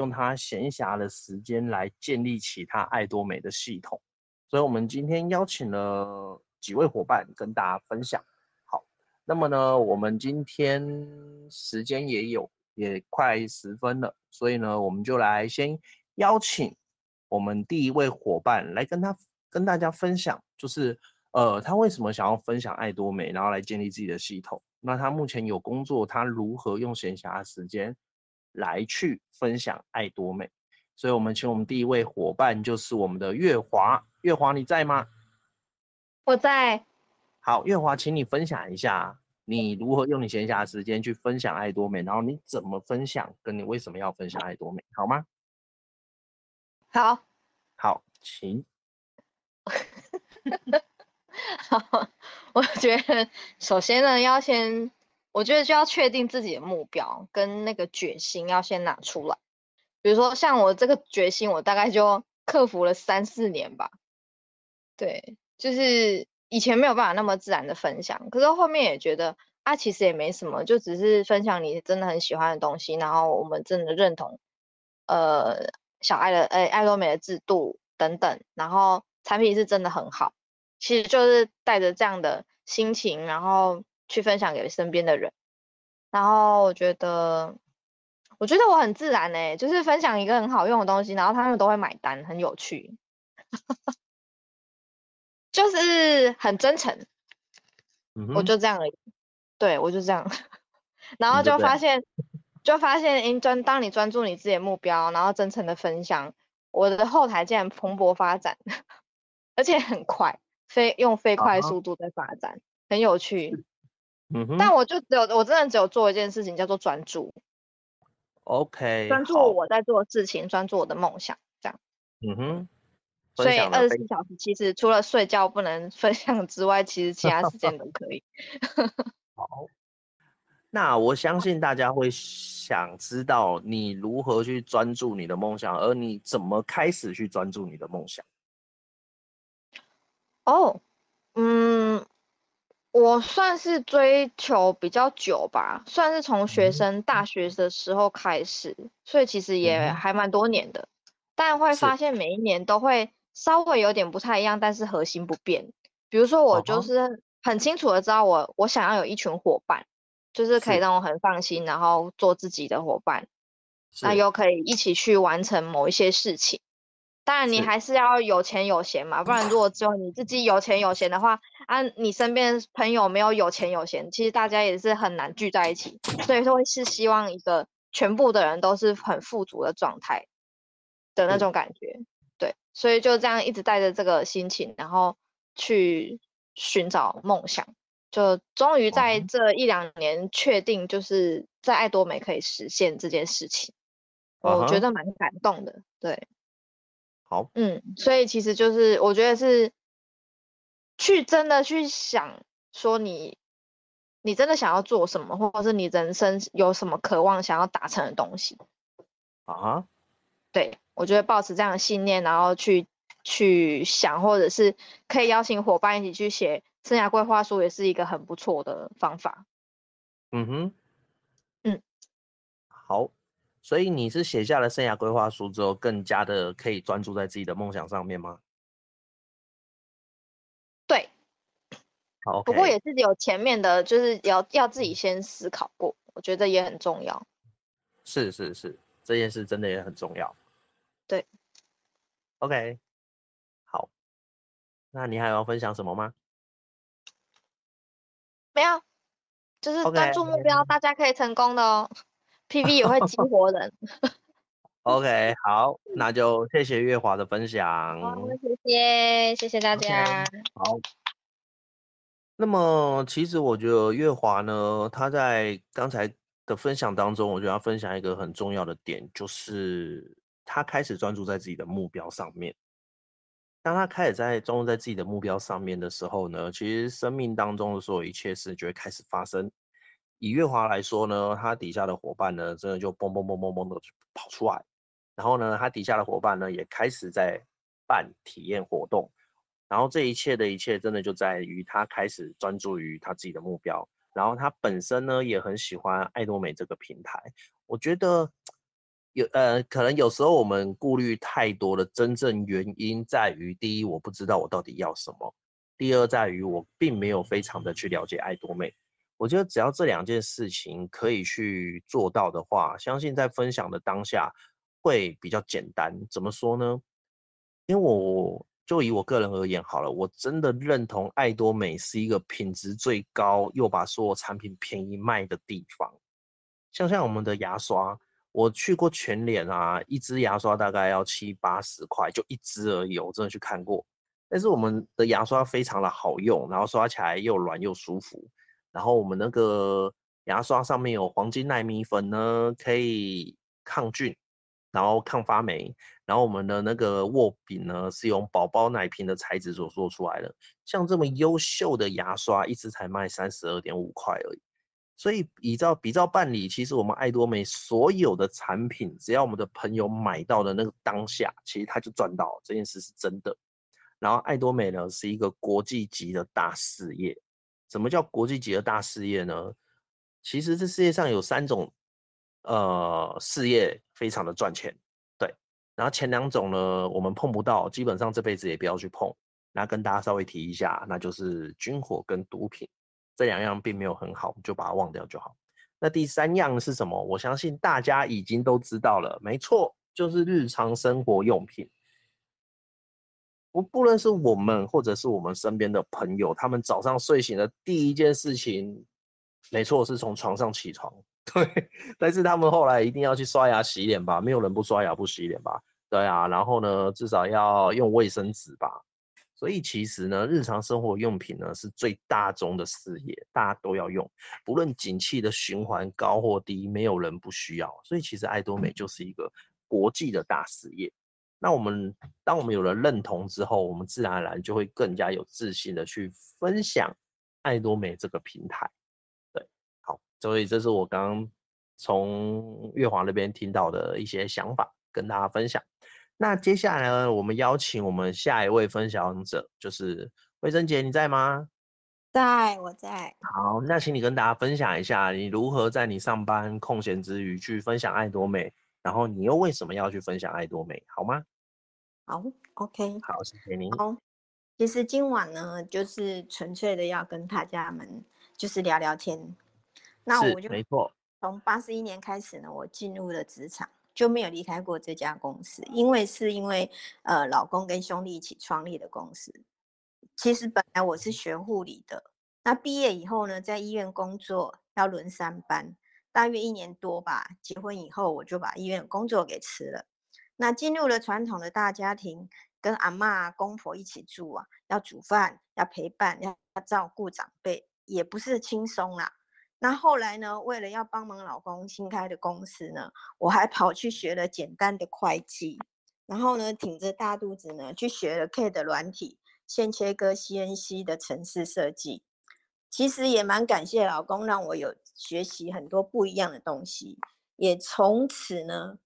用他闲暇的时间来建立起他爱多美的系统。所以，我们今天邀请了几位伙伴跟大家分享。好，那么呢，我们今天时间也有，也快十分了，所以呢，我们就来先邀请我们第一位伙伴来跟他跟大家分享，就是呃，他为什么想要分享爱多美，然后来建立自己的系统。那他目前有工作，他如何用闲暇时间来去分享爱多美？所以，我们请我们第一位伙伴，就是我们的月华。月华，你在吗？我在。好，月华，请你分享一下，你如何用你闲暇的时间去分享爱多美，然后你怎么分享，跟你为什么要分享爱多美，好吗？好。好，请。好，我觉得首先呢，要先，我觉得就要确定自己的目标跟那个决心，要先拿出来。比如说像我这个决心，我大概就克服了三四年吧。对，就是以前没有办法那么自然的分享，可是后面也觉得啊，其实也没什么，就只是分享你真的很喜欢的东西，然后我们真的认同，呃，小爱的，哎，爱多美的制度等等，然后产品是真的很好。其实就是带着这样的心情，然后去分享给身边的人。然后我觉得，我觉得我很自然哎，就是分享一个很好用的东西，然后他们都会买单，很有趣，就是很真诚。嗯，我就这样而已。对，我就这样。然后就发现，就发现，因专当你专注你自己的目标，然后真诚的分享，我的后台竟然蓬勃发展，而且很快。飞用飞快速度在发展，uh. 很有趣。嗯哼，但我就只有我真的只有做一件事情，叫做专注。OK，专注我在做的事情，专注我的梦想，这样。嗯哼。所以二十四小时其实除了睡觉不能 分享之外，其实其他时间都可以。好，那我相信大家会想知道你如何去专注你的梦想，而你怎么开始去专注你的梦想？哦、oh，嗯，我算是追求比较久吧，算是从学生大学的时候开始，所以其实也还蛮多年的。但会发现每一年都会稍微有点不太一样，但是核心不变。比如说，我就是很清楚的知道我，我我想要有一群伙伴，就是可以让我很放心，然后做自己的伙伴，那又可以一起去完成某一些事情。当然，你还是要有钱有闲嘛，不然如果只有你自己有钱有闲的话，啊，你身边朋友没有有钱有闲，其实大家也是很难聚在一起。所以说是希望一个全部的人都是很富足的状态的那种感觉，对。所以就这样一直带着这个心情，然后去寻找梦想，就终于在这一两年确定，就是在爱多美可以实现这件事情，我觉得蛮感动的，对。好，嗯，所以其实就是我觉得是去真的去想说你，你真的想要做什么，或者是你人生有什么渴望想要达成的东西啊？对，我觉得保持这样的信念，然后去去想，或者是可以邀请伙伴一起去写生涯规划书，也是一个很不错的方法。嗯哼，嗯，好。所以你是写下了生涯规划书之后，更加的可以专注在自己的梦想上面吗？对，好，okay，不过也是有前面的，就是要要自己先思考过，我觉得也很重要。是是是，这件事真的也很重要。对，OK，好，那你还要分享什么吗？没有，就是专注目标大家可以成功的哦。PV 也会激 活人。OK，好，那就谢谢月华的分享。好，谢谢，谢谢大家。Okay, 好。那么，其实我觉得月华呢，他在刚才的分享当中，我觉得要分享一个很重要的点，就是他开始专注在自己的目标上面。当他开始在专注在自己的目标上面的时候呢，其实生命当中的所有一切事就会开始发生。以月华来说呢，他底下的伙伴呢，真的就嘣嘣嘣嘣嘣的跑出来，然后呢，他底下的伙伴呢，也开始在办体验活动，然后这一切的一切，真的就在于他开始专注于他自己的目标，然后他本身呢，也很喜欢爱多美这个平台。我觉得有呃，可能有时候我们顾虑太多的真正原因在于，第一，我不知道我到底要什么；第二，在于我并没有非常的去了解爱多美。我觉得只要这两件事情可以去做到的话，相信在分享的当下会比较简单。怎么说呢？因为我就以我个人而言好了，我真的认同爱多美是一个品质最高又把所有产品便宜卖的地方。像像我们的牙刷。我去过全联啊，一支牙刷大概要七八十块，就一支而已。我真的去看过，但是我们的牙刷非常的好用，然后刷起来又软又舒服。然后我们那个牙刷上面有黄金耐米粉呢，可以抗菌，然后抗发霉。然后我们的那个握柄呢，是用宝宝奶瓶的材质所做出来的。像这么优秀的牙刷，一支才卖三十二点五块而已。所以比照比照办理，其实我们爱多美所有的产品，只要我们的朋友买到的那个当下，其实他就赚到，这件事是真的。然后爱多美呢是一个国际级的大事业。什么叫国际级的大事业呢？其实这世界上有三种呃事业非常的赚钱，对。然后前两种呢我们碰不到，基本上这辈子也不要去碰。那跟大家稍微提一下，那就是军火跟毒品。这两样并没有很好，就把它忘掉就好。那第三样是什么？我相信大家已经都知道了，没错，就是日常生活用品。不不论是我们或者是我们身边的朋友，他们早上睡醒的第一件事情，没错，是从床上起床。对，但是他们后来一定要去刷牙洗脸吧？没有人不刷牙不洗脸吧？对啊，然后呢，至少要用卫生纸吧？所以其实呢，日常生活用品呢是最大宗的事业，大家都要用，不论景气的循环高或低，没有人不需要。所以其实爱多美就是一个国际的大事业。那我们当我们有了认同之后，我们自然而然就会更加有自信的去分享爱多美这个平台。对，好，所以这是我刚刚从月华那边听到的一些想法，跟大家分享。那接下来呢，我们邀请我们下一位分享者，就是慧珍姐，你在吗？在，我在。好，那请你跟大家分享一下，你如何在你上班空闲之余去分享爱多美，然后你又为什么要去分享爱多美，好吗？好，OK。好，谢谢您。好，其实今晚呢，就是纯粹的要跟大家们就是聊聊天。那我就没错。从八十一年开始呢，我进入了职场。就没有离开过这家公司，因为是因为呃老公跟兄弟一起创立的公司。其实本来我是学护理的，那毕业以后呢，在医院工作要轮三班，大约一年多吧。结婚以后，我就把医院工作给辞了。那进入了传统的大家庭，跟阿嬷、公婆一起住啊，要煮饭，要陪伴，要照顾长辈，也不是轻松啦。那后来呢，为了要帮忙老公新开的公司呢，我还跑去学了简单的会计，然后呢，挺着大肚子呢，去学了 CAD 的软体、线切割、CNC 的程式设计。其实也蛮感谢老公，让我有学习很多不一样的东西，也从此呢，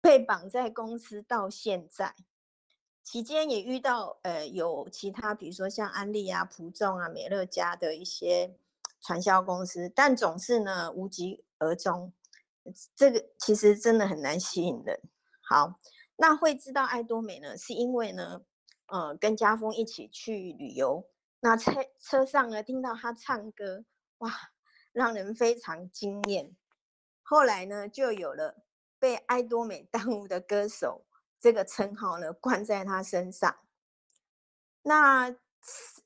被绑在公司到现在。期间也遇到呃有其他，比如说像安利啊、普众啊、美乐家的一些。传销公司，但总是呢无疾而终，这个其实真的很难吸引人。好，那会知道爱多美呢，是因为呢，呃，跟家峰一起去旅游，那车车上呢听到他唱歌，哇，让人非常惊艳。后来呢，就有了被爱多美耽误的歌手这个称号呢，冠在他身上。那。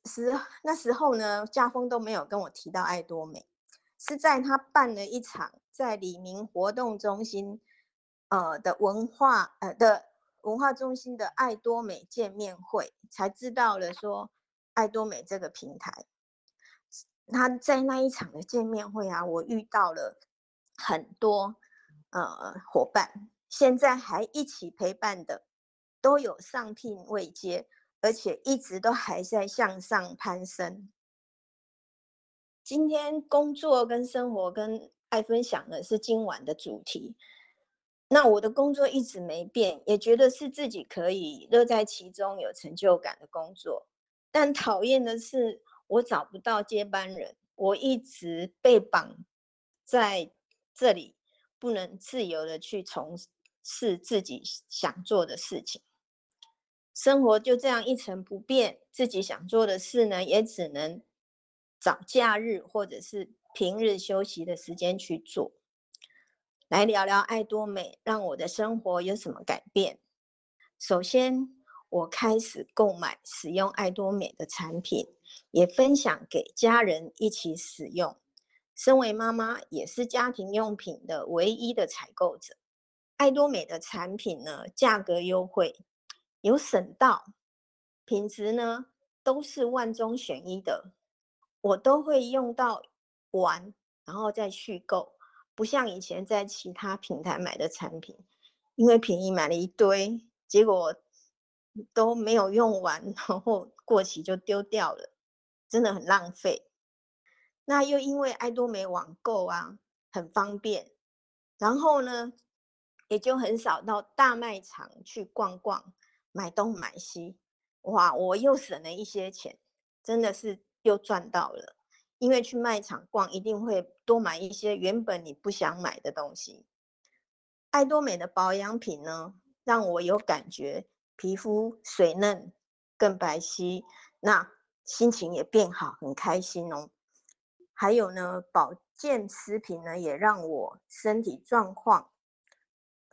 时那时候呢，家峰都没有跟我提到爱多美，是在他办了一场在李明活动中心，呃的文化呃的文化中心的爱多美见面会，才知道了说爱多美这个平台。他在那一场的见面会啊，我遇到了很多呃伙伴，现在还一起陪伴的，都有上聘未接。而且一直都还在向上攀升。今天工作跟生活跟爱分享的是今晚的主题。那我的工作一直没变，也觉得是自己可以乐在其中、有成就感的工作。但讨厌的是，我找不到接班人，我一直被绑在这里，不能自由的去从事自己想做的事情。生活就这样一成不变，自己想做的事呢，也只能找假日或者是平日休息的时间去做。来聊聊爱多美让我的生活有什么改变。首先，我开始购买使用爱多美的产品，也分享给家人一起使用。身为妈妈，也是家庭用品的唯一的采购者。爱多美的产品呢，价格优惠。有省到，品质呢都是万中选一的，我都会用到完，然后再续购，不像以前在其他平台买的产品，因为便宜买了一堆，结果都没有用完，然后过期就丢掉了，真的很浪费。那又因为爱多美网购啊很方便，然后呢也就很少到大卖场去逛逛。买东买西，哇！我又省了一些钱，真的是又赚到了。因为去卖场逛，一定会多买一些原本你不想买的东西。爱多美的保养品呢，让我有感觉，皮肤水嫩更白皙，那心情也变好，很开心哦。还有呢，保健食品呢，也让我身体状况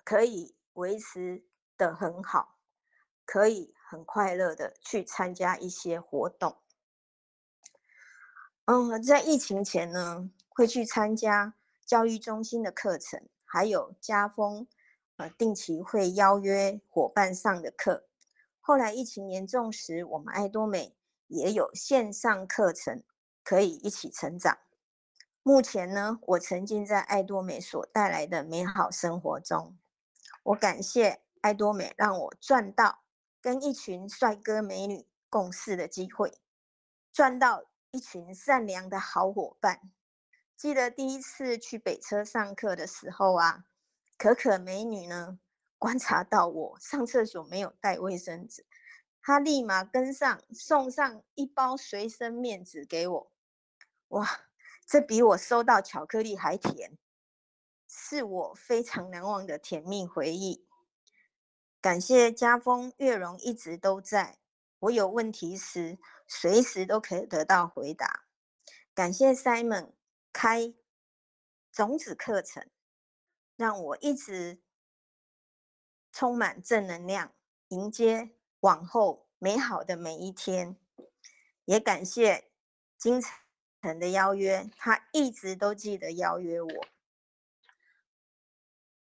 可以维持得很好。可以很快乐的去参加一些活动。嗯，在疫情前呢，会去参加教育中心的课程，还有家风，呃，定期会邀约伙伴上的课。后来疫情严重时，我们爱多美也有线上课程可以一起成长。目前呢，我沉浸在爱多美所带来的美好生活中，我感谢爱多美让我赚到。跟一群帅哥美女共事的机会，赚到一群善良的好伙伴。记得第一次去北车上课的时候啊，可可美女呢观察到我上厕所没有带卫生纸，她立马跟上，送上一包随身面纸给我。哇，这比我收到巧克力还甜，是我非常难忘的甜蜜回忆。感谢家风月容一直都在，我有问题时随时都可以得到回答。感谢 Simon 开种子课程，让我一直充满正能量，迎接往后美好的每一天。也感谢金城的邀约，他一直都记得邀约我。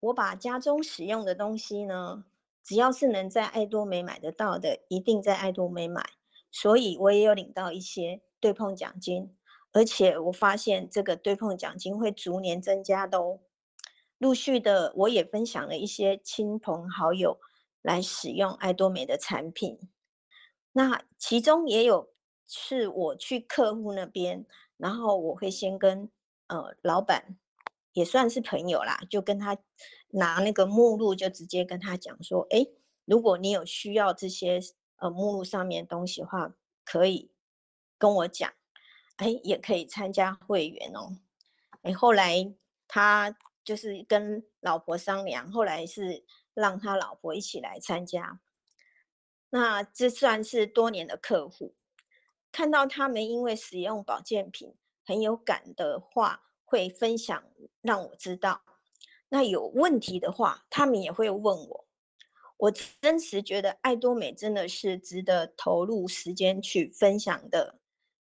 我把家中使用的东西呢，只要是能在爱多美买得到的，一定在爱多美买。所以我也有领到一些对碰奖金，而且我发现这个对碰奖金会逐年增加的哦。陆续的，我也分享了一些亲朋好友来使用爱多美的产品。那其中也有是我去客户那边，然后我会先跟呃老板。也算是朋友啦，就跟他拿那个目录，就直接跟他讲说，哎，如果你有需要这些呃目录上面的东西的话，可以跟我讲，哎，也可以参加会员哦。哎，后来他就是跟老婆商量，后来是让他老婆一起来参加。那这算是多年的客户，看到他们因为使用保健品很有感的话。会分享让我知道，那有问题的话，他们也会问我。我真实觉得爱多美真的是值得投入时间去分享的，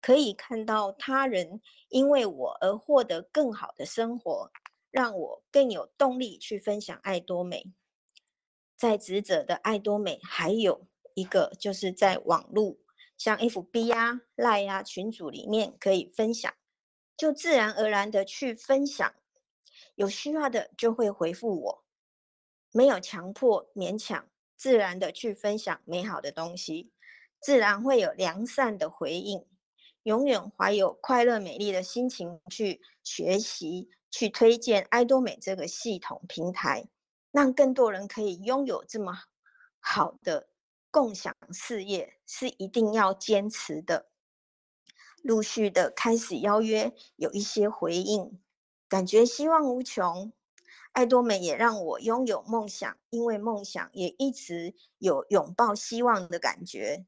可以看到他人因为我而获得更好的生活，让我更有动力去分享爱多美。在职者的爱多美，还有一个就是在网络，像 FB 呀、Line 呀群组里面可以分享。就自然而然的去分享，有需要的就会回复我，没有强迫勉强，自然的去分享美好的东西，自然会有良善的回应，永远怀有快乐美丽的心情去学习，去推荐爱多美这个系统平台，让更多人可以拥有这么好的共享事业，是一定要坚持的。陆续的开始邀约，有一些回应，感觉希望无穷。爱多美也让我拥有梦想，因为梦想也一直有拥抱希望的感觉。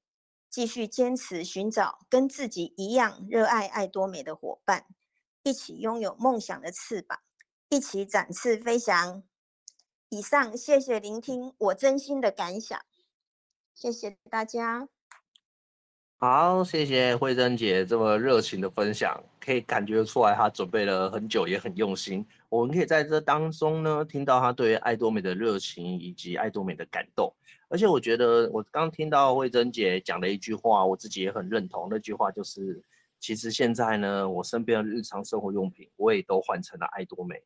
继续坚持寻找跟自己一样热爱爱多美的伙伴，一起拥有梦想的翅膀，一起展翅飞翔。以上，谢谢聆听我真心的感想，谢谢大家。好，谢谢惠珍姐这么热情的分享，可以感觉出来她准备了很久，也很用心。我们可以在这当中呢，听到她对爱多美的热情以及爱多美的感动。而且我觉得，我刚听到惠珍姐讲的一句话，我自己也很认同。那句话就是，其实现在呢，我身边的日常生活用品，我也都换成了爱多美。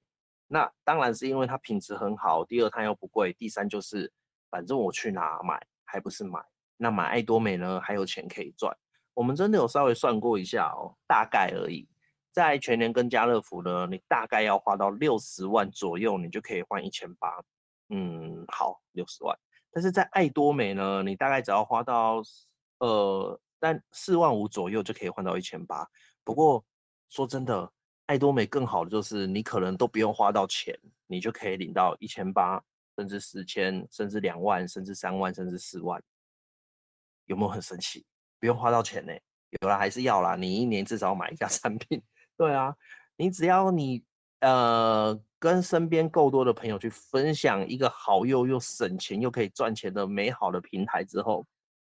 那当然是因为它品质很好，第二它又不贵，第三就是，反正我去哪买，还不是买。那买爱多美呢，还有钱可以赚。我们真的有稍微算过一下哦，大概而已。在全年跟家乐福呢，你大概要花到六十万左右，你就可以换一千八。嗯，好，六十万。但是在爱多美呢，你大概只要花到呃，但四万五左右就可以换到一千八。不过说真的，爱多美更好的就是你可能都不用花到钱，你就可以领到一千八，甚至四千，甚至两万，甚至三万，甚至四万。有没有很神奇？不用花到钱呢？有啦，还是要啦。你一年至少买一家 产品，对啊。你只要你呃跟身边够多的朋友去分享一个好用又省钱又可以赚钱的美好的平台之后，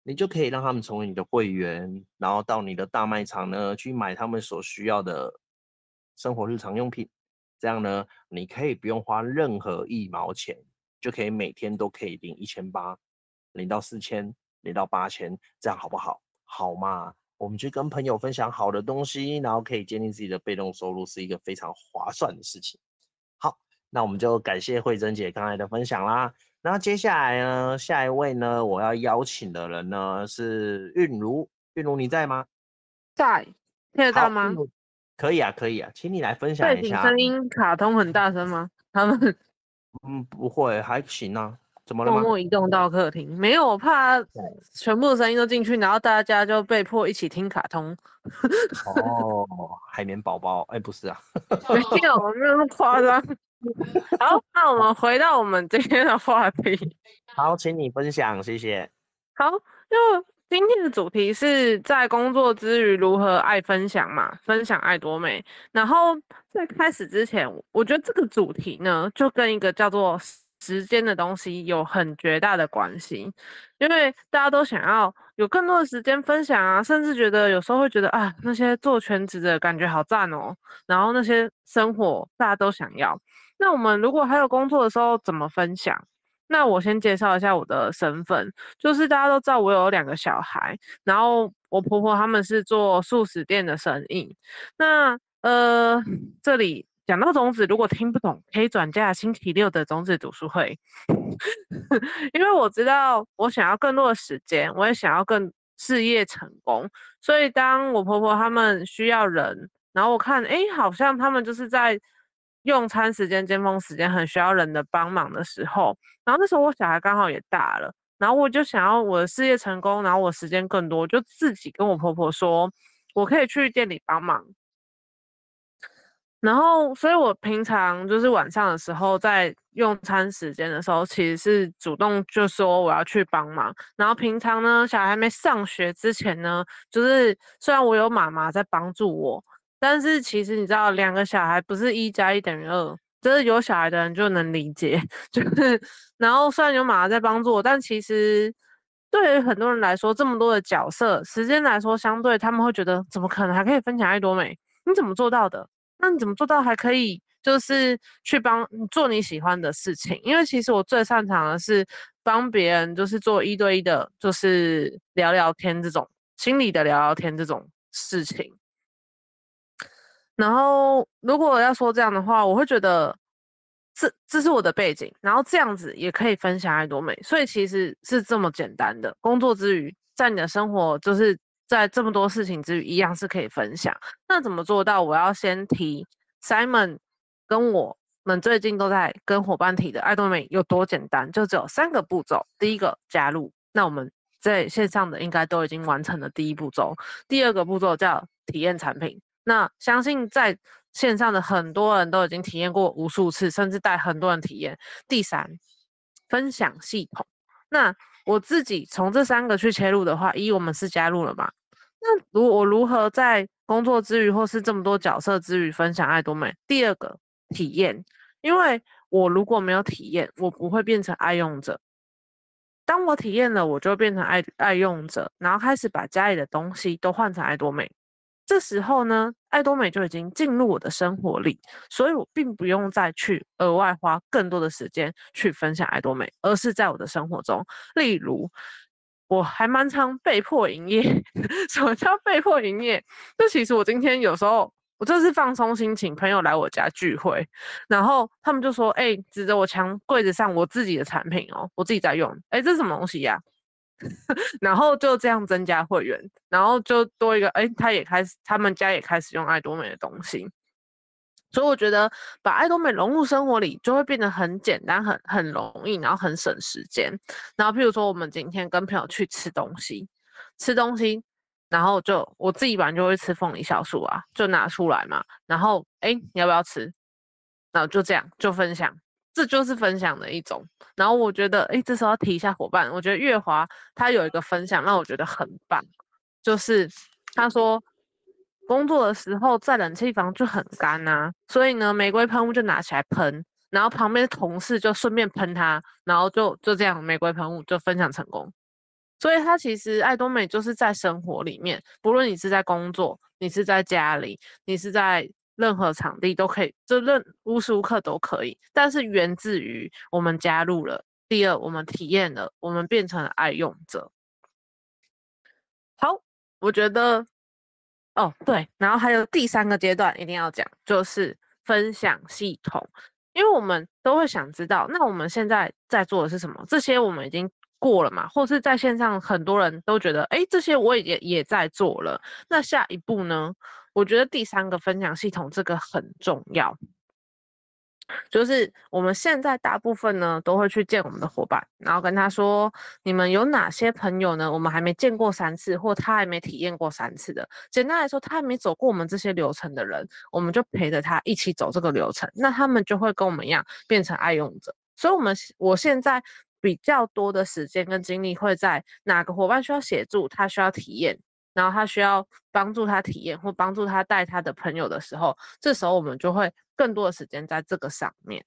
你就可以让他们成为你的会员，然后到你的大卖场呢去买他们所需要的生活日常用品。这样呢，你可以不用花任何一毛钱，就可以每天都可以领一千八，领到四千。领到八千，这样好不好？好嘛，我们去跟朋友分享好的东西，然后可以建立自己的被动收入，是一个非常划算的事情。好，那我们就感谢惠珍姐刚才的分享啦。那接下来呢，下一位呢，我要邀请的人呢是韵如，韵如你在吗？在，听得到吗？可以啊，可以啊，请你来分享一下。声音卡通很大声吗？他们嗯，不会，还行啊。怎么了？默默移动到客厅，没有，我怕全部的声音都进去，然后大家就被迫一起听卡通。哦，海绵宝宝，哎，不是啊，没有，没有那么夸张。好，那我们回到我们今天的话题。好，请你分享，谢谢。好，就今天的主题是在工作之余如何爱分享嘛，分享爱多美。然后在开始之前，我觉得这个主题呢，就跟一个叫做。时间的东西有很绝大的关系，因为大家都想要有更多的时间分享啊，甚至觉得有时候会觉得啊，那些做全职的感觉好赞哦，然后那些生活大家都想要。那我们如果还有工作的时候怎么分享？那我先介绍一下我的身份，就是大家都知道我有两个小孩，然后我婆婆他们是做素食店的生意。那呃，这里。讲到种子，如果听不懂，可以转嫁星期六的种子读书会，因为我知道我想要更多的时间，我也想要更事业成功，所以当我婆婆他们需要人，然后我看，哎，好像他们就是在用餐时间、尖峰时间很需要人的帮忙的时候，然后那时候我小孩刚好也大了，然后我就想要我的事业成功，然后我时间更多，就自己跟我婆婆说，我可以去店里帮忙。然后，所以我平常就是晚上的时候，在用餐时间的时候，其实是主动就说我要去帮忙。然后平常呢，小孩还没上学之前呢，就是虽然我有妈妈在帮助我，但是其实你知道，两个小孩不是一加一等于二，就是有小孩的人就能理解。就是，然后虽然有妈妈在帮助我，但其实对于很多人来说，这么多的角色，时间来说相对，他们会觉得怎么可能还可以分享爱多美？你怎么做到的？那你怎么做到还可以，就是去帮做你喜欢的事情？因为其实我最擅长的是帮别人，就是做一对一的，就是聊聊天这种心理的聊聊天这种事情。然后如果要说这样的话，我会觉得这这是我的背景，然后这样子也可以分享爱多美，所以其实是这么简单的。工作之余，在你的生活就是。在这么多事情之余，一样是可以分享。那怎么做到？我要先提 Simon 跟我们最近都在跟伙伴提的爱多美有多简单，就只有三个步骤。第一个加入，那我们在线上的应该都已经完成了第一步骤。第二个步骤叫体验产品，那相信在线上的很多人都已经体验过无数次，甚至带很多人体验。第三，分享系统。那我自己从这三个去切入的话，一我们是加入了嘛？那如我如何在工作之余，或是这么多角色之余分享爱多美？第二个体验，因为我如果没有体验，我不会变成爱用者。当我体验了，我就变成爱爱用者，然后开始把家里的东西都换成爱多美。这时候呢，爱多美就已经进入我的生活里，所以我并不用再去额外花更多的时间去分享爱多美，而是在我的生活中，例如。我还蛮常被迫营业，什么叫被迫营业？就其实我今天有时候我就是放松心情，朋友来我家聚会，然后他们就说：“哎、指着我墙柜子上我自己的产品哦，我自己在用，哎、这什么东西呀、？”然后就这样增加会员，然后就多一个，哎、他也开始，他们家也开始用爱多美的东西。所以我觉得把爱多美融入生活里，就会变得很简单、很很容易，然后很省时间。然后譬如说，我们今天跟朋友去吃东西，吃东西，然后就我自己本来就会吃凤梨酵素啊，就拿出来嘛。然后哎，你要不要吃？然后就这样就分享，这就是分享的一种。然后我觉得，哎，这时候要提一下伙伴，我觉得月华他有一个分享让我觉得很棒，就是他说。工作的时候在冷气房就很干呐、啊，所以呢，玫瑰喷雾就拿起来喷，然后旁边同事就顺便喷他，然后就就这样，玫瑰喷雾就分享成功。所以他其实爱多美就是在生活里面，不论你是在工作，你是在家里，你是在任何场地都可以，就任无时无刻都可以。但是源自于我们加入了，第二我们体验了，我们变成了爱用者。好，我觉得。哦，对，然后还有第三个阶段一定要讲，就是分享系统，因为我们都会想知道，那我们现在在做的是什么？这些我们已经过了嘛，或是在线上很多人都觉得，哎，这些我也也在做了，那下一步呢？我觉得第三个分享系统这个很重要。就是我们现在大部分呢都会去见我们的伙伴，然后跟他说：“你们有哪些朋友呢？我们还没见过三次，或他还没体验过三次的。简单来说，他还没走过我们这些流程的人，我们就陪着他一起走这个流程。那他们就会跟我们一样变成爱用者。所以，我们我现在比较多的时间跟精力会在哪个伙伴需要协助，他需要体验。”然后他需要帮助他体验或帮助他带他的朋友的时候，这时候我们就会更多的时间在这个上面。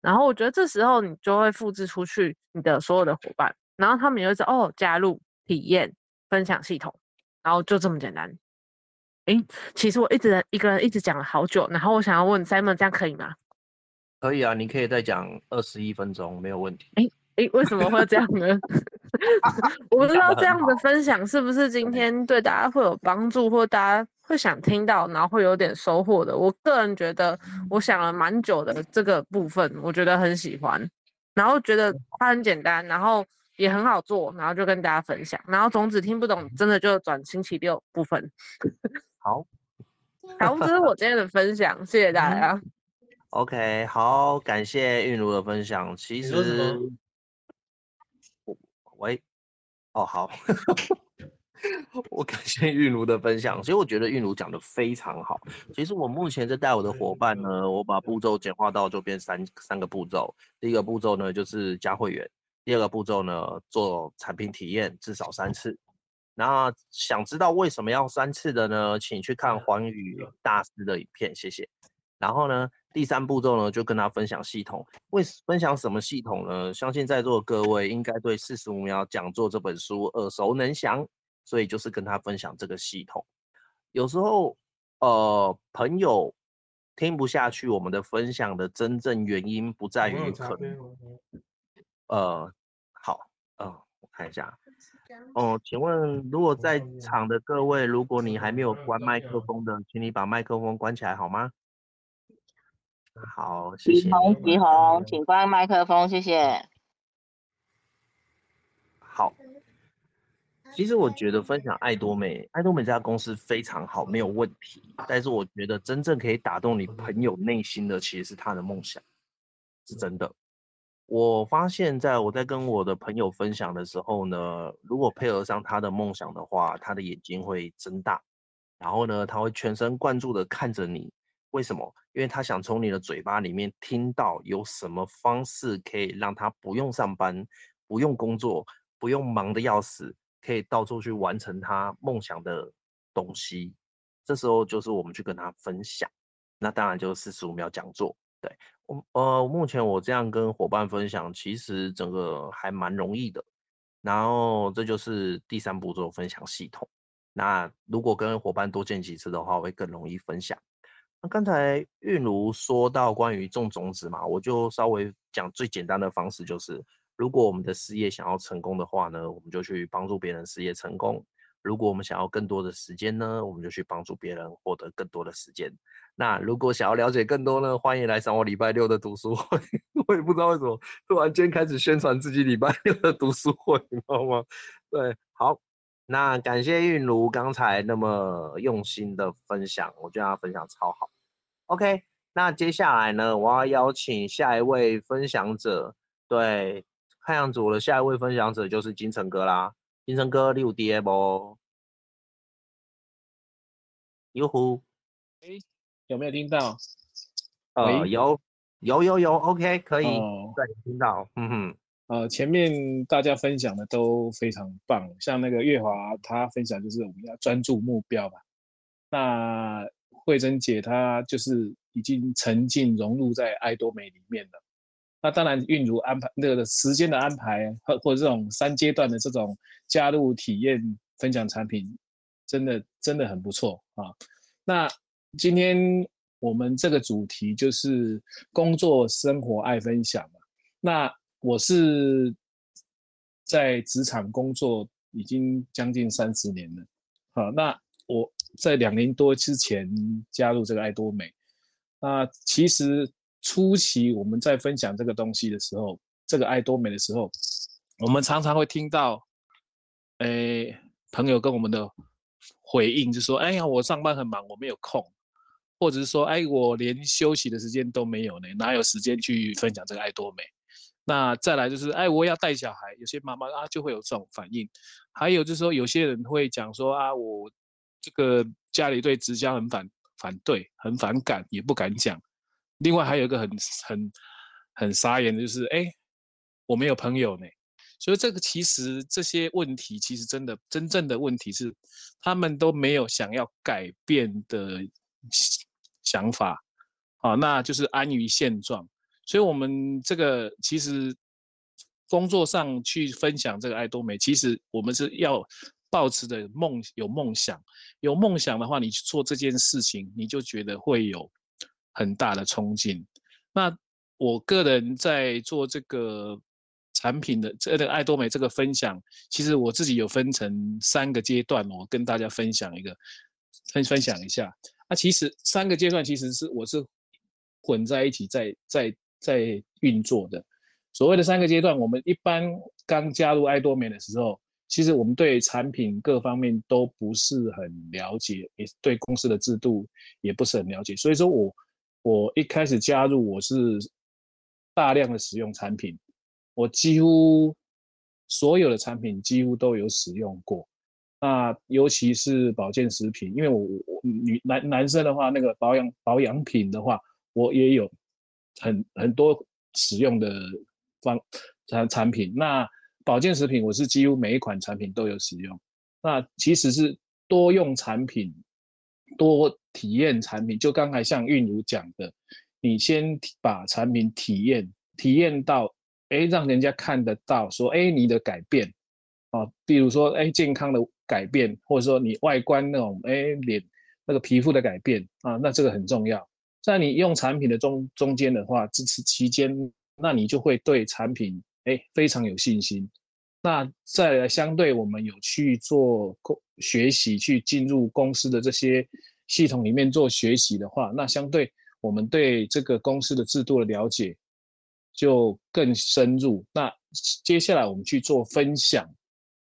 然后我觉得这时候你就会复制出去你的所有的伙伴，然后他们也会说哦，加入体验分享系统，然后就这么简单。诶，其实我一直一个人一直讲了好久，然后我想要问 Simon，这样可以吗？可以啊，你可以再讲二十一分钟，没有问题。诶诶，为什么会这样呢？我不知道这样的分享是不是今天对大家会有帮助，或大家会想听到，然后会有点收获的。我个人觉得，我想了蛮久的这个部分，我觉得很喜欢，然后觉得它很简单，然后也很好做，然后就跟大家分享。然后种子听不懂，真的就转星期六部分。好，好，这是我今天的分享，谢谢大家。OK，好，感谢韵如的分享。其实。喂，哦好，我感谢韵如的分享，所以我觉得韵如讲的非常好。其实我目前在带我的伙伴呢，我把步骤简化到就变三三个步骤。第一个步骤呢就是加会员，第二个步骤呢做产品体验至少三次。那想知道为什么要三次的呢？请去看黄宇大师的影片，谢谢。然后呢，第三步骤呢，就跟他分享系统。为分享什么系统呢？相信在座的各位应该对《四十五秒讲座》这本书耳熟能详，所以就是跟他分享这个系统。有时候，呃，朋友听不下去我们的分享的真正原因，不在于可能，呃，好，嗯、呃，我看一下，哦、呃，请问如果在场的各位，如果你还没有关麦克风的，请你把麦克风关起来好吗？好，谢谢。红，吉红，请关麦克风，谢谢。好，其实我觉得分享爱多美，爱多美这家公司非常好，没有问题。但是我觉得真正可以打动你朋友内心的，其实是他的梦想，是真的。我发现，在我在跟我的朋友分享的时候呢，如果配合上他的梦想的话，他的眼睛会睁大，然后呢，他会全神贯注的看着你。为什么？因为他想从你的嘴巴里面听到有什么方式可以让他不用上班、不用工作、不用忙得要死，可以到处去完成他梦想的东西。这时候就是我们去跟他分享。那当然就是四十五秒讲座。对我呃，目前我这样跟伙伴分享，其实整个还蛮容易的。然后这就是第三步骤分享系统。那如果跟伙伴多见几次的话，会更容易分享。那刚才韵如说到关于种种子嘛，我就稍微讲最简单的方式，就是如果我们的事业想要成功的话呢，我们就去帮助别人事业成功；如果我们想要更多的时间呢，我们就去帮助别人获得更多的时间。那如果想要了解更多呢，欢迎来上我礼拜六的读书会。我也不知道为什么突然间开始宣传自己礼拜六的读书会，你知道吗？对，好。那感谢韵如刚才那么用心的分享，我觉得他分享超好。OK，那接下来呢，我要邀请下一位分享者。对，看样子我的下一位分享者就是金城哥啦。金城哥，你有碟不？哟呼，哎，有没有听到？呃，有，有，有，有。OK，可以，哦、对，听到。嗯哼。呃，前面大家分享的都非常棒，像那个月华他分享就是我们要专注目标吧。那慧珍姐她就是已经沉浸融入在爱多美里面了。那当然韵如安排那个时间的安排，或或这种三阶段的这种加入体验分享产品，真的真的很不错啊。那今天我们这个主题就是工作生活爱分享嘛，那。我是在职场工作已经将近三十年了，好，那我在两年多之前加入这个爱多美，那其实初期我们在分享这个东西的时候，这个爱多美的时候，我们常常会听到，诶，朋友跟我们的回应就说，哎呀，我上班很忙，我没有空，或者是说，哎，我连休息的时间都没有呢，哪有时间去分享这个爱多美？那再来就是，哎，我要带小孩，有些妈妈啊就会有这种反应。还有就是说，有些人会讲说啊，我这个家里对直销很反反对，很反感，也不敢讲。另外还有一个很很很傻眼的就是，哎，我没有朋友呢。所以这个其实这些问题，其实真的真正的问题是，他们都没有想要改变的想法，啊，那就是安于现状。所以，我们这个其实工作上去分享这个爱多美，其实我们是要抱持的梦，有梦想，有梦想的话，你去做这件事情，你就觉得会有很大的冲劲。那我个人在做这个产品的这个爱多美这个分享，其实我自己有分成三个阶段，我跟大家分享一个，分分享一下。那其实三个阶段其实是我是混在一起在在。在运作的所谓的三个阶段，我们一般刚加入爱多美的时候，其实我们对产品各方面都不是很了解，也对公司的制度也不是很了解。所以说我我一开始加入，我是大量的使用产品，我几乎所有的产品几乎都有使用过。那尤其是保健食品，因为我我女男男生的话，那个保养保养品的话，我也有。很很多使用的方产产品，那保健食品我是几乎每一款产品都有使用。那其实是多用产品，多体验产品。就刚才像韵如讲的，你先把产品体验体验到，哎，让人家看得到，说，哎，你的改变啊，比如说，哎，健康的改变，或者说你外观那种，哎，脸那个皮肤的改变啊，那这个很重要。在你用产品的中中间的话，支持期间，那你就会对产品哎非常有信心。那再来相对我们有去做学习，去进入公司的这些系统里面做学习的话，那相对我们对这个公司的制度的了解就更深入。那接下来我们去做分享，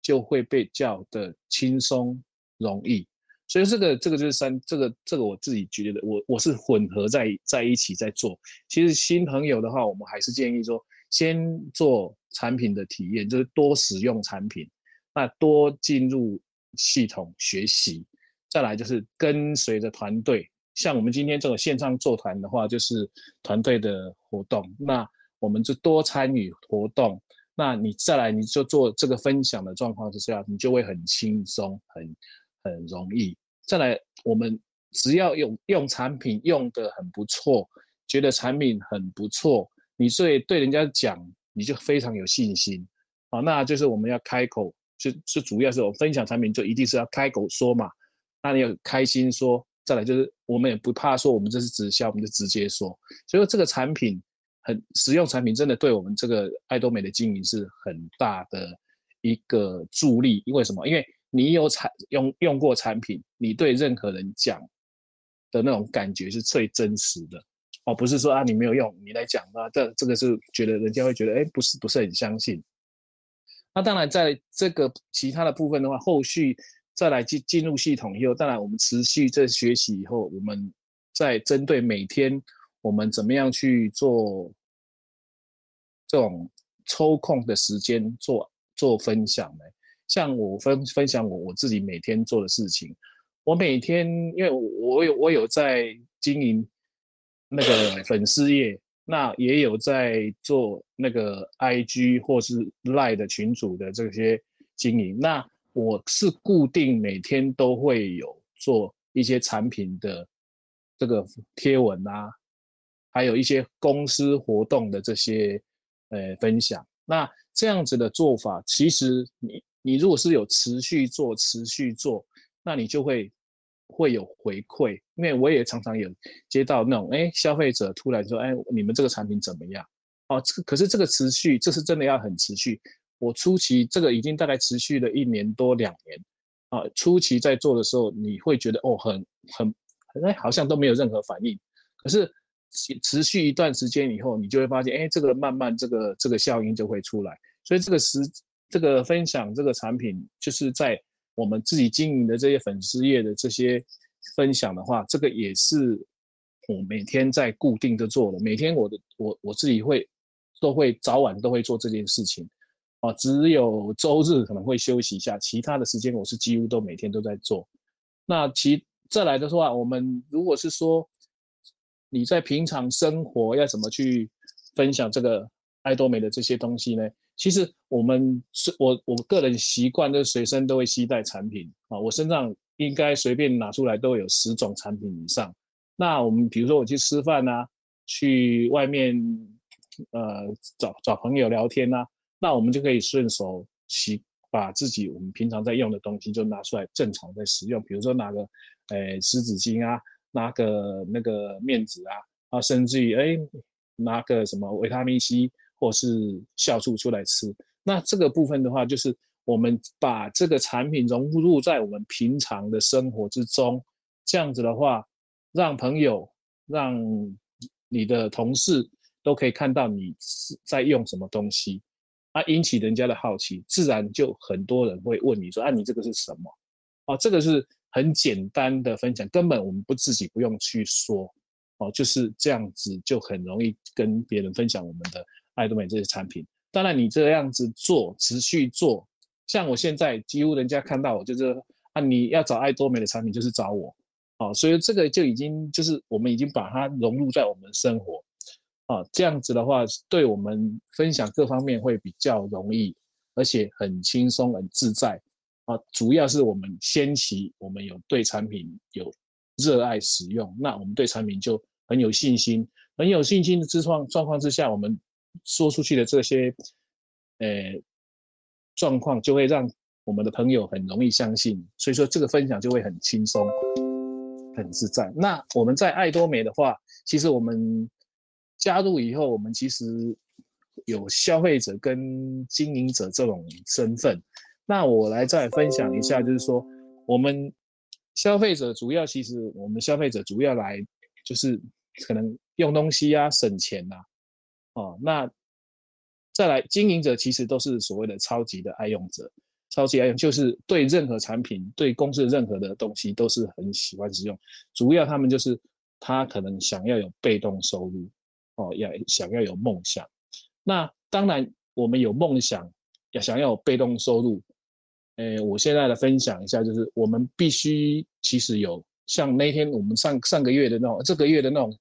就会比较的轻松容易。所以这个这个就是三，这个这个我自己觉得我我是混合在在一起在做。其实新朋友的话，我们还是建议说，先做产品的体验，就是多使用产品，那多进入系统学习，再来就是跟随着团队像我们今天这个线上座谈的话，就是团队的活动，那我们就多参与活动。那你再来，你就做这个分享的状况之下，你就会很轻松，很很容易。再来，我们只要用用产品用得很不错，觉得产品很不错，你所以对人家讲，你就非常有信心。好，那就是我们要开口，就就主要是我分享产品，就一定是要开口说嘛。那你要开心说，再来就是我们也不怕说我们这是直销，我们就直接说。所以说这个产品。很实用产品真的对我们这个爱多美的经营是很大的一个助力。因为什么？因为你有产用用过产品，你对任何人讲的那种感觉是最真实的哦，不是说啊你没有用，你来讲啊，这这个是觉得人家会觉得哎，不是不是很相信。那当然在这个其他的部分的话，后续再来进进入系统以后，当然我们持续在学习以后，我们在针对每天。我们怎么样去做这种抽空的时间做做分享呢？像我分分享我我自己每天做的事情，我每天因为我有我有在经营那个 粉丝页，那也有在做那个 IG 或是 Line 的群组的这些经营，那我是固定每天都会有做一些产品的这个贴文啊。还有一些公司活动的这些呃分享，那这样子的做法，其实你你如果是有持续做持续做，那你就会会有回馈，因为我也常常有接到那种哎消费者突然说哎你们这个产品怎么样？哦，这可是这个持续，这是真的要很持续。我初期这个已经大概持续了一年多两年啊，初期在做的时候，你会觉得哦很很哎好像都没有任何反应，可是。持续一段时间以后，你就会发现，哎，这个慢慢这个这个效应就会出来。所以这个时这个分享这个产品，就是在我们自己经营的这些粉丝页的这些分享的话，这个也是我每天在固定的做的。每天我的我我自己会都会早晚都会做这件事情啊，只有周日可能会休息一下，其他的时间我是几乎都每天都在做。那其再来的话，我们如果是说。你在平常生活要怎么去分享这个爱多美的这些东西呢？其实我们是我我个人习惯，就是随身都会携带产品啊，我身上应该随便拿出来都有十种产品以上。那我们比如说我去吃饭啊，去外面呃找找朋友聊天啊，那我们就可以顺手洗把自己我们平常在用的东西就拿出来正常在使用，比如说拿个呃湿纸巾啊。拿个那个面纸啊，啊，甚至于哎，拿个什么维他命 C 或是酵素出来吃。那这个部分的话，就是我们把这个产品融入在我们平常的生活之中，这样子的话，让朋友、让你的同事都可以看到你在用什么东西，啊，引起人家的好奇，自然就很多人会问你说，啊，你这个是什么？啊，这个是。很简单的分享，根本我们不自己不用去说，哦，就是这样子就很容易跟别人分享我们的爱多美这些产品。当然，你这样子做，持续做，像我现在几乎人家看到我就是啊，你要找爱多美的产品就是找我，啊，所以这个就已经就是我们已经把它融入在我们生活，啊，这样子的话，对我们分享各方面会比较容易，而且很轻松很自在。啊，主要是我们先期，我们有对产品有热爱使用，那我们对产品就很有信心，很有信心的状况状况之下，我们说出去的这些，呃，状况就会让我们的朋友很容易相信，所以说这个分享就会很轻松，很自在。那我们在爱多美的话，其实我们加入以后，我们其实有消费者跟经营者这种身份。那我来再分享一下，就是说，我们消费者主要其实我们消费者主要来就是可能用东西啊、省钱呐，哦，那再来经营者其实都是所谓的超级的爱用者，超级爱用就是对任何产品、对公司任何的东西都是很喜欢使用。主要他们就是他可能想要有被动收入，哦，要想要有梦想。那当然我们有梦想，要想要有被动收入。诶，我现在来分享一下，就是我们必须其实有像那天我们上上个月的那种，这个月的那种，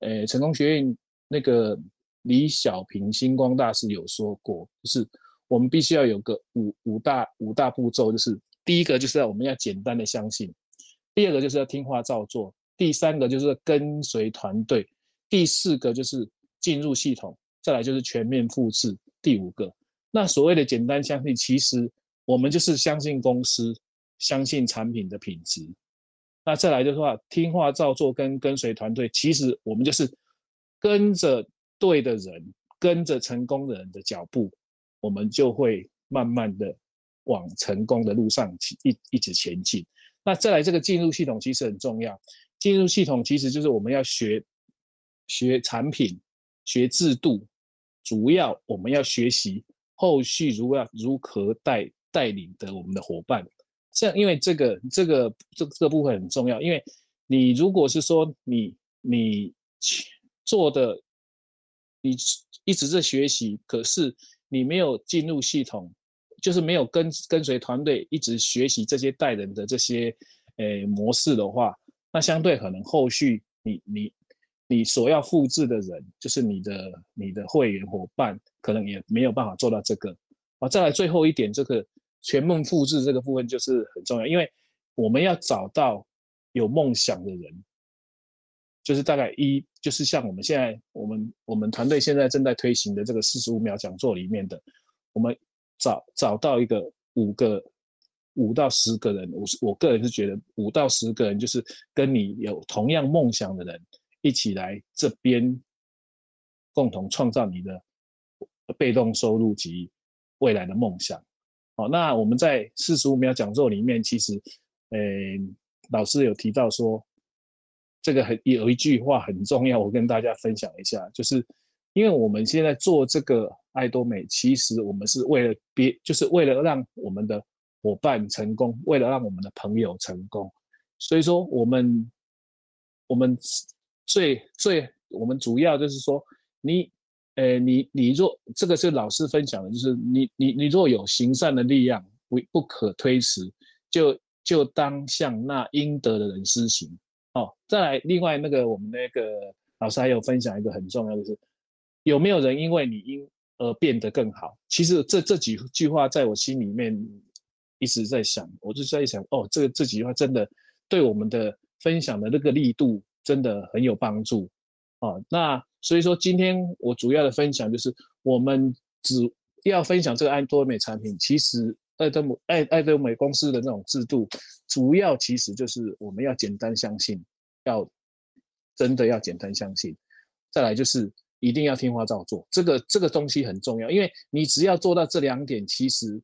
诶，成功学院那个李小平星光大师有说过，就是我们必须要有个五五大五大步骤，就是第一个就是要我们要简单的相信，第二个就是要听话照做，第三个就是跟随团队，第四个就是进入系统，再来就是全面复制，第五个。那所谓的简单相信，其实我们就是相信公司，相信产品的品质。那再来就是话，听话照做跟跟随团队，其实我们就是跟着对的人，跟着成功人的脚步，我们就会慢慢的往成功的路上一一直前进。那再来这个进入系统其实很重要，进入系统其实就是我们要学学产品、学制度，主要我们要学习后续如何如何带带领的我们的伙伴。这样，因为这个这个这这个部分很重要，因为你如果是说你你做的，你一直在学习，可是你没有进入系统，就是没有跟跟随团队一直学习这些带人的这些诶模式的话，那相对可能后续你你你所要复制的人，就是你的你的会员伙伴，可能也没有办法做到这个。啊，再来最后一点这个。全面复制这个部分就是很重要，因为我们要找到有梦想的人，就是大概一，就是像我们现在我们我们团队现在正在推行的这个四十五秒讲座里面的，我们找找到一个五个五到十个人，我是我个人是觉得五到十个人就是跟你有同样梦想的人一起来这边共同创造你的被动收入及未来的梦想。好，那我们在四十五秒讲座里面，其实，诶，老师有提到说，这个很有一句话很重要，我跟大家分享一下，就是因为我们现在做这个爱多美，其实我们是为了别，就是为了让我们的伙伴成功，为了让我们的朋友成功，所以说我们我们最最我们主要就是说你。诶，你你若这个是老师分享的，就是你你你若有行善的力量，不不可推辞，就就当向那应得的人施行。哦，再来，另外那个我们那个老师还有分享一个很重要的，就是有没有人因为你因而变得更好？其实这这几句话在我心里面一直在想，我就在想，哦，这个这几句话真的对我们的分享的那个力度真的很有帮助。哦，那。所以说，今天我主要的分享就是，我们只要分享这个安多美产品。其实爱多美爱爱多美公司的那种制度，主要其实就是我们要简单相信，要真的要简单相信。再来就是一定要听话照做，这个这个东西很重要，因为你只要做到这两点，其实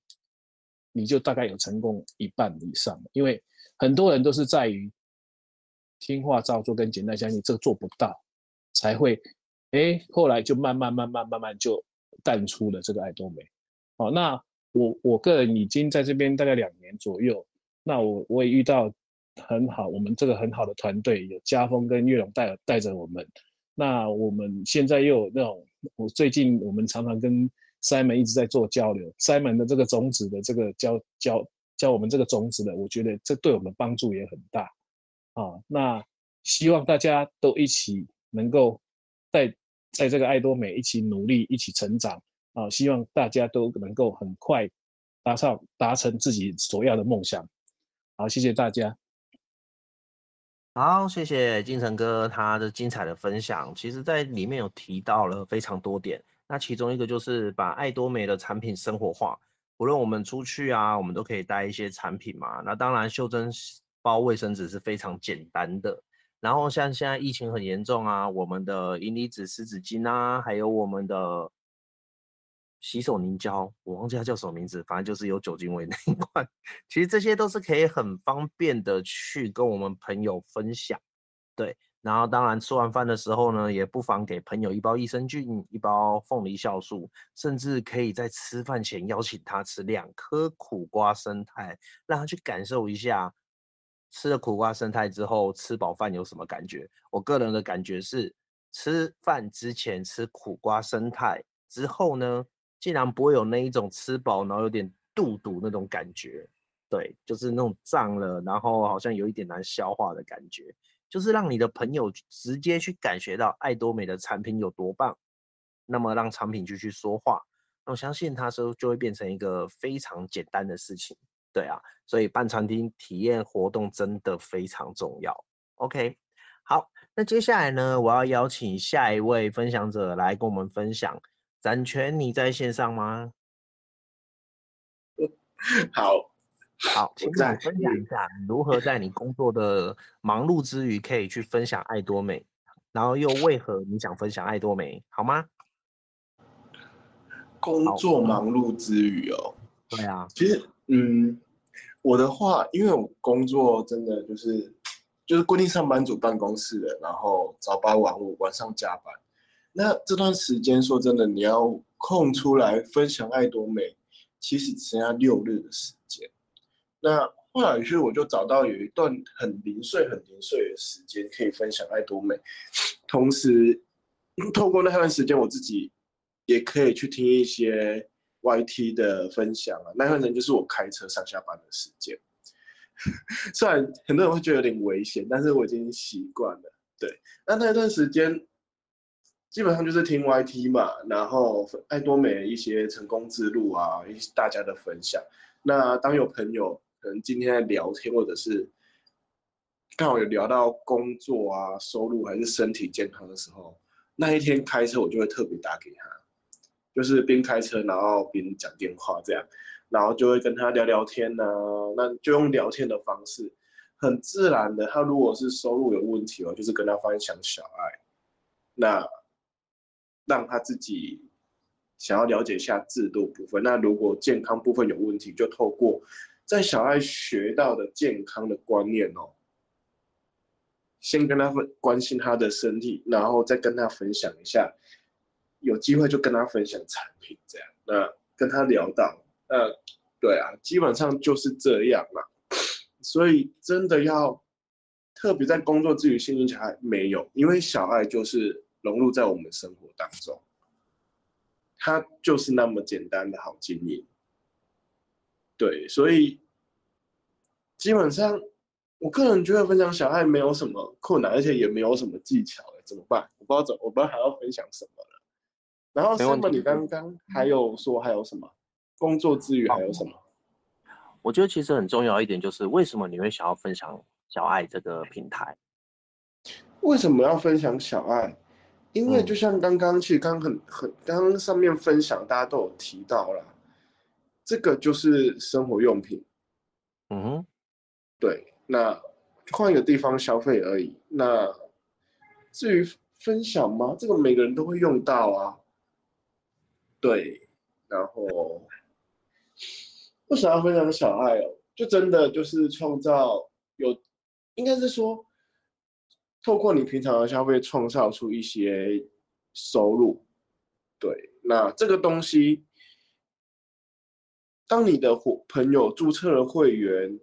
你就大概有成功一半以上。因为很多人都是在于听话照做跟简单相信，这个做不到，才会。哎，后来就慢慢慢慢慢慢就淡出了这个爱多美。好，那我我个人已经在这边大概两年左右，那我我也遇到很好，我们这个很好的团队，有家峰跟月龙带带着我们。那我们现在又有那种，我最近我们常常跟 Simon 一直在做交流，Simon 的这个种子的这个教教教我们这个种子的，我觉得这对我们帮助也很大。啊，那希望大家都一起能够。在在这个爱多美一起努力，一起成长啊！希望大家都能够很快达上达成自己所要的梦想。好，谢谢大家。好，谢谢金城哥他的精彩的分享。其实，在里面有提到了非常多点。那其中一个就是把爱多美的产品生活化。无论我们出去啊，我们都可以带一些产品嘛。那当然，袖珍包卫生纸是非常简单的。然后像现在疫情很严重啊，我们的银离子湿纸巾啊，还有我们的洗手凝胶，我忘记它叫什么名字，反正就是有酒精味 那一款。其实这些都是可以很方便的去跟我们朋友分享，对。然后当然吃完饭的时候呢，也不妨给朋友一包益生菌，一包凤梨酵素，甚至可以在吃饭前邀请他吃两颗苦瓜生态，让他去感受一下。吃了苦瓜生态之后，吃饱饭有什么感觉？我个人的感觉是，吃饭之前吃苦瓜生态之后呢，竟然不会有那一种吃饱然后有点肚肚那种感觉。对，就是那种胀了，然后好像有一点难消化的感觉，就是让你的朋友直接去感觉到爱多美的产品有多棒，那么让产品就去说话，那我相信它时候就会变成一个非常简单的事情，对啊，所以办餐厅体验活动真的非常重要。OK，好，那接下来呢，我要邀请下一位分享者来跟我们分享，展权你在线上吗？好。好，请你分享一下如何在你工作的忙碌之余，可以去分享爱多美，然后又为何你想分享爱多美，好吗？工作忙碌之余哦，对啊，其实，嗯，我的话，因为我工作真的就是就是固定上班族办公室的，然后早八晚五，晚上加班。那这段时间说真的，你要空出来分享爱多美，其实只剩下六日的时间。那后来是我就找到有一段很零碎、很零碎的时间可以分享爱多美，同时透过那段时间，我自己也可以去听一些 YT 的分享啊。那段时间就是我开车上下班的时间，虽然很多人会觉得有点危险，但是我已经习惯了。对，那那段时间基本上就是听 YT 嘛，然后爱多美一些成功之路啊，一些大家的分享。那当有朋友。可能今天聊天，或者是刚好有聊到工作啊、收入还是身体健康的时候，那一天开车我就会特别打给他，就是边开车然后边讲电话这样，然后就会跟他聊聊天呢、那就用聊天的方式，很自然的。他如果是收入有问题哦，就是跟他分享小爱，那让他自己想要了解一下制度部分。那如果健康部分有问题，就透过。在小爱学到的健康的观念哦，先跟他分关心他的身体，然后再跟他分享一下，有机会就跟他分享产品，这样，那跟他聊到，呃，对啊，基本上就是这样嘛。所以真的要特别在工作之余经营起来没有，因为小爱就是融入在我们生活当中，它就是那么简单的好经营。对，所以基本上，我个人觉得分享小爱没有什么困难，而且也没有什么技巧，怎么办？我不知道怎，我不知道还要分享什么了。然后，那么？你刚刚还有说还有什么？工作之余还有什么？我觉得其实很重要一点就是，为什么你会想要分享小爱这个平台？为什么要分享小爱？因为就像刚刚，其实刚很很刚刚上面分享，大家都有提到啦。这个就是生活用品，嗯哼，对，那换一个地方消费而已。那至于分享吗？这个每个人都会用到啊。对，然后为什么要分享小爱哦？就真的就是创造有，应该是说，透过你平常的消费，创造出一些收入。对，那这个东西。当你的伙朋友注册了会员，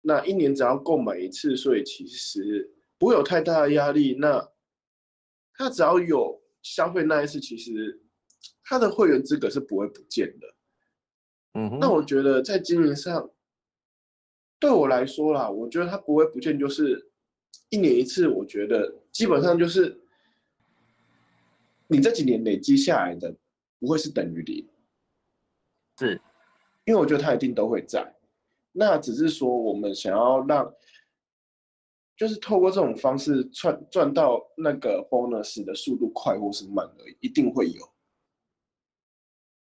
那一年只要购买一次，所以其实不会有太大的压力。那他只要有消费那一次，其实他的会员资格是不会不见的。嗯哼，那我觉得在经营上，对我来说啦，我觉得他不会不见，就是一年一次。我觉得基本上就是你这几年累积下来的，不会是等于零。是。因为我觉得他一定都会在，那只是说我们想要让，就是透过这种方式赚赚到那个 bonus 的速度快或是慢而已，一定会有。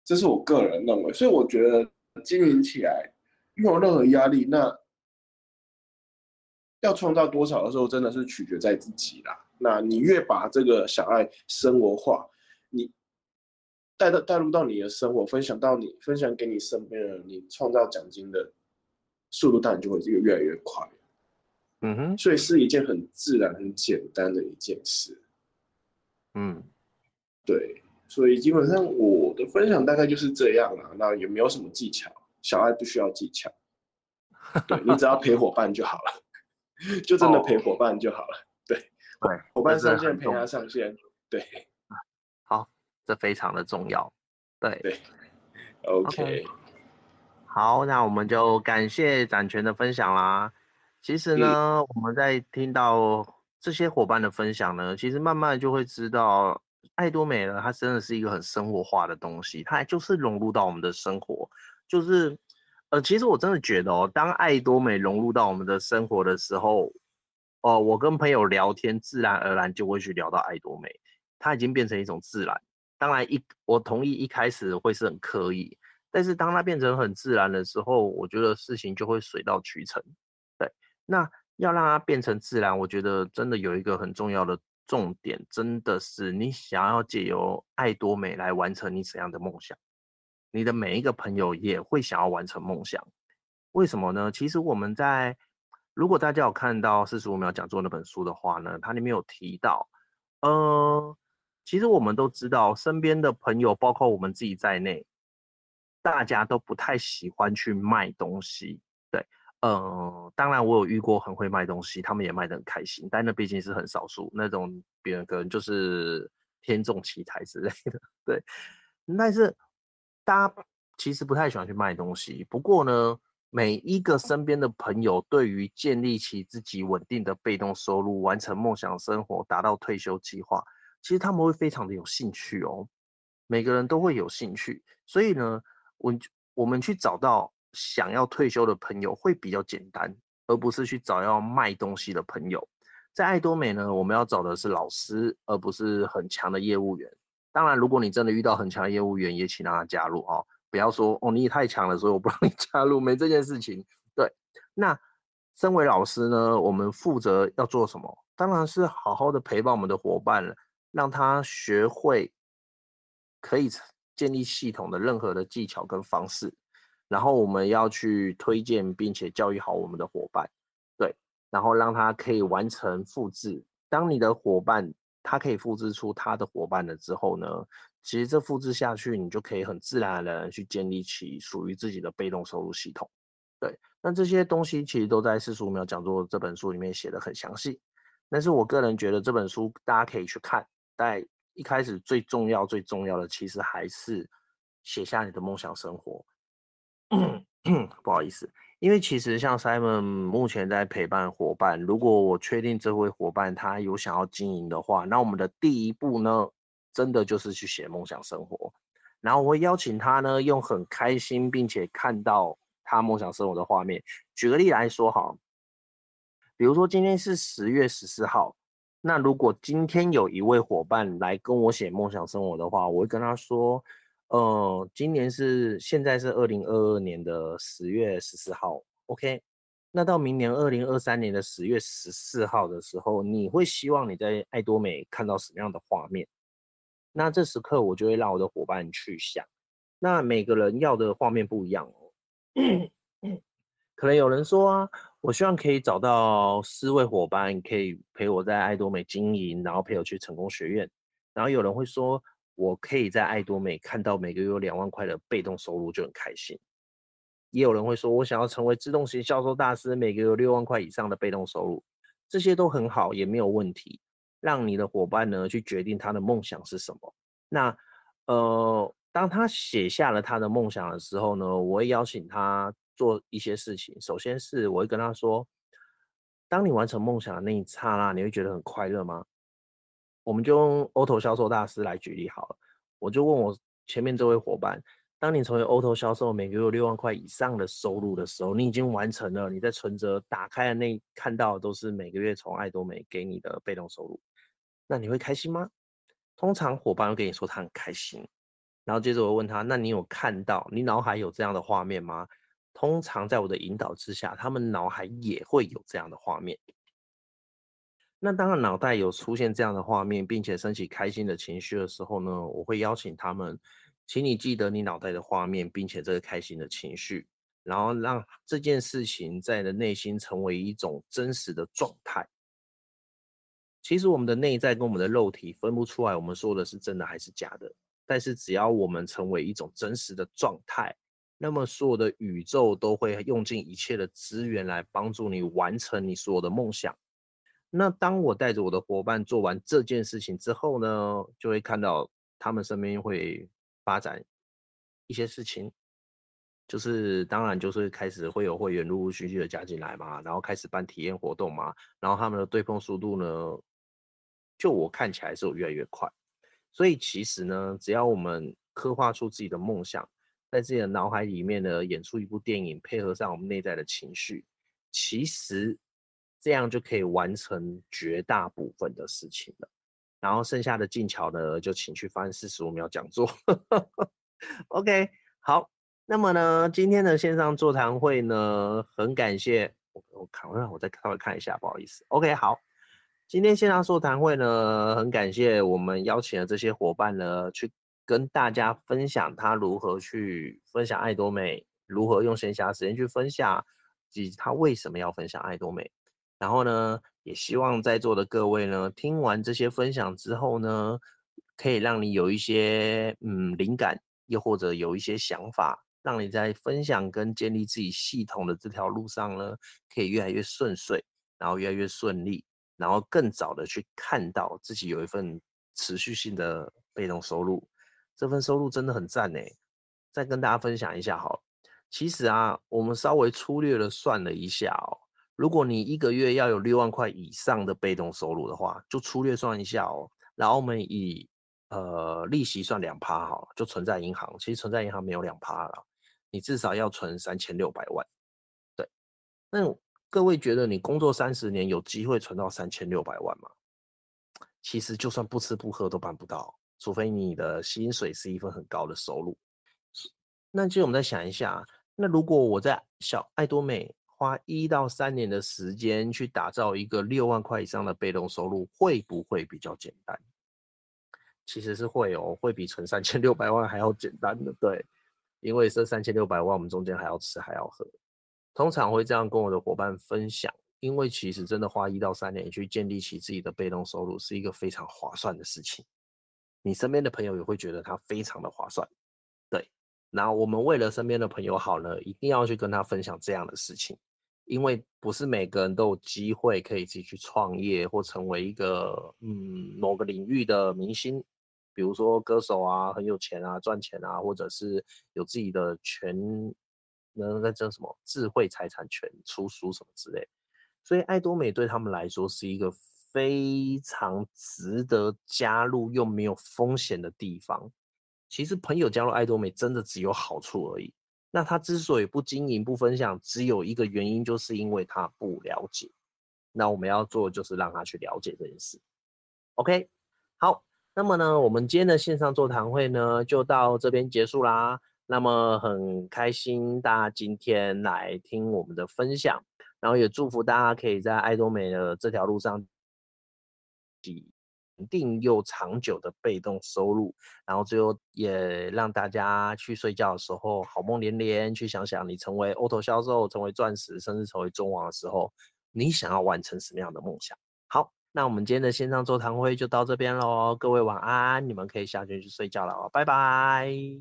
这是我个人认为，所以我觉得经营起来没有任何压力。那要创造多少的时候，真的是取决在自己啦。那你越把这个小爱生活化，你。带到带入到你的生活，分享到你分享给你身边人，你创造奖金的速度当然就会越越来越快。嗯哼，所以是一件很自然、很简单的一件事。嗯，对，所以基本上我的分享大概就是这样了。那也没有什么技巧，小爱不需要技巧，对，你只要陪伙伴就好了，就真的陪伙伴就好了。对，对，伙伴上线陪他上线，对。好这非常的重要，对对，OK，好，那我们就感谢展权的分享啦。其实呢，嗯、我们在听到这些伙伴的分享呢，其实慢慢就会知道，爱多美呢，它真的是一个很生活化的东西，它就是融入到我们的生活，就是。呃，其实我真的觉得哦，当爱多美融入到我们的生活的时候，哦、呃，我跟朋友聊天，自然而然就会去聊到爱多美，它已经变成一种自然。当然一，我同意一开始会是很刻意，但是当它变成很自然的时候，我觉得事情就会水到渠成。对，那要让它变成自然，我觉得真的有一个很重要的重点，真的是你想要借由爱多美来完成你怎样的梦想。你的每一个朋友也会想要完成梦想，为什么呢？其实我们在，如果大家有看到四十五秒讲座那本书的话呢，它里面有提到，呃，其实我们都知道，身边的朋友，包括我们自己在内，大家都不太喜欢去卖东西。对，呃，当然我有遇过很会卖东西，他们也卖得很开心，但那毕竟是很少数，那种别人可能就是天纵奇才之类的。对，但是。大家其实不太喜欢去卖东西，不过呢，每一个身边的朋友对于建立起自己稳定的被动收入、完成梦想生活、达到退休计划，其实他们会非常的有兴趣哦。每个人都会有兴趣，所以呢，我我们去找到想要退休的朋友会比较简单，而不是去找要卖东西的朋友。在爱多美呢，我们要找的是老师，而不是很强的业务员。当然，如果你真的遇到很强的业务员，也请让他加入哦。不要说哦，你也太强了，所以我不让你 加入，没这件事情。对，那身为老师呢，我们负责要做什么？当然是好好的陪伴我们的伙伴，让他学会可以建立系统的任何的技巧跟方式。然后我们要去推荐并且教育好我们的伙伴，对，然后让他可以完成复制。当你的伙伴。他可以复制出他的伙伴了之后呢，其实这复制下去，你就可以很自然的去建立起属于自己的被动收入系统。对，那这些东西其实都在四十五秒讲座这本书里面写的很详细。但是我个人觉得这本书大家可以去看，但一开始最重要最重要的其实还是写下你的梦想生活。不好意思。因为其实像 Simon 目前在陪伴伙伴，如果我确定这位伙伴他有想要经营的话，那我们的第一步呢，真的就是去写梦想生活。然后我会邀请他呢，用很开心并且看到他梦想生活的画面。举个例来说哈，比如说今天是十月十四号，那如果今天有一位伙伴来跟我写梦想生活的话，我会跟他说。呃，今年是现在是二零二二年的十月十四号，OK。那到明年二零二三年的十月十四号的时候，你会希望你在爱多美看到什么样的画面？那这时刻我就会让我的伙伴去想。那每个人要的画面不一样哦。可能有人说啊，我希望可以找到四位伙伴可以陪我在爱多美经营，然后陪我去成功学院。然后有人会说。我可以在爱多美看到每个月有两万块的被动收入就很开心。也有人会说，我想要成为自动型销售大师，每个月有六万块以上的被动收入，这些都很好，也没有问题。让你的伙伴呢去决定他的梦想是什么。那呃，当他写下了他的梦想的时候呢，我会邀请他做一些事情。首先是我会跟他说，当你完成梦想的那一刹那，你会觉得很快乐吗？我们就用 Auto 销售大师来举例好了，我就问我前面这位伙伴，当你成为 Auto 销售，每个月六万块以上的收入的时候，你已经完成了，你在存折打开的那看到的都是每个月从爱多美给你的被动收入，那你会开心吗？通常伙伴会跟你说他很开心，然后接着我问他，那你有看到你脑海有这样的画面吗？通常在我的引导之下，他们脑海也会有这样的画面。那当然，脑袋有出现这样的画面，并且升起开心的情绪的时候呢，我会邀请他们，请你记得你脑袋的画面，并且这个开心的情绪，然后让这件事情在你的内心成为一种真实的状态。其实我们的内在跟我们的肉体分不出来，我们说的是真的还是假的。但是只要我们成为一种真实的状态，那么所有的宇宙都会用尽一切的资源来帮助你完成你所有的梦想。那当我带着我的伙伴做完这件事情之后呢，就会看到他们身边会发展一些事情。就是当然就是开始会有会员陆陆续续的加进来嘛，然后开始办体验活动嘛，然后他们的对碰速度呢，就我看起来是有越来越快。所以其实呢，只要我们刻画出自己的梦想，在自己的脑海里面呢演出一部电影，配合上我们内在的情绪，其实这样就可以完成绝大部分的事情了。然后剩下的技巧呢，就请去翻四十五秒讲座。OK，好，那么呢，今天的线上座谈会呢，很感谢我，我看，我再稍微看一下，不好意思。OK，好，今天线上座谈会呢，很感谢我们邀请的这些伙伴呢，去跟大家分享他如何去分享爱多美，如何用闲暇时间去分享，以及他为什么要分享爱多美。然后呢，也希望在座的各位呢，听完这些分享之后呢，可以让你有一些嗯灵感，又或者有一些想法，让你在分享跟建立自己系统的这条路上呢，可以越来越顺遂，然后越来越顺利，然后更早的去看到自己有一份持续性的被动收入，这份收入真的很赞呢。再跟大家分享一下好了，其实啊，我们稍微粗略的算了一下哦。如果你一个月要有六万块以上的被动收入的话，就粗略算一下哦。然后我们以呃利息算两趴好，就存在银行。其实存在银行没有两趴了，你至少要存三千六百万。对，那各位觉得你工作三十年有机会存到三千六百万吗？其实就算不吃不喝都办不到，除非你的薪水是一份很高的收入。那其实我们再想一下，那如果我在小爱多美。花一到三年的时间去打造一个六万块以上的被动收入，会不会比较简单？其实是会哦，会比存三千六百万还要简单的。对，因为这三千六百万，我们中间还要吃还要喝。通常会这样跟我的伙伴分享，因为其实真的花一到三年去建立起自己的被动收入，是一个非常划算的事情。你身边的朋友也会觉得它非常的划算。对，然后我们为了身边的朋友好呢，一定要去跟他分享这样的事情。因为不是每个人都有机会可以自己去创业或成为一个嗯某个领域的明星，比如说歌手啊，很有钱啊，赚钱啊，或者是有自己的权，那那叫什么智慧财产权出书什么之类。所以爱多美对他们来说是一个非常值得加入又没有风险的地方。其实朋友加入爱多美真的只有好处而已。那他之所以不经营、不分享，只有一个原因，就是因为他不了解。那我们要做的就是让他去了解这件事。OK，好，那么呢，我们今天的线上座谈会呢，就到这边结束啦。那么很开心大家今天来听我们的分享，然后也祝福大家可以在爱多美的这条路上，定又长久的被动收入，然后最后也让大家去睡觉的时候好梦连连。去想想你成为 Auto 销售、成为钻石，甚至成为中王的时候，你想要完成什么样的梦想？好，那我们今天的线上座谈会就到这边喽，各位晚安，你们可以下去去睡觉了哦，拜拜。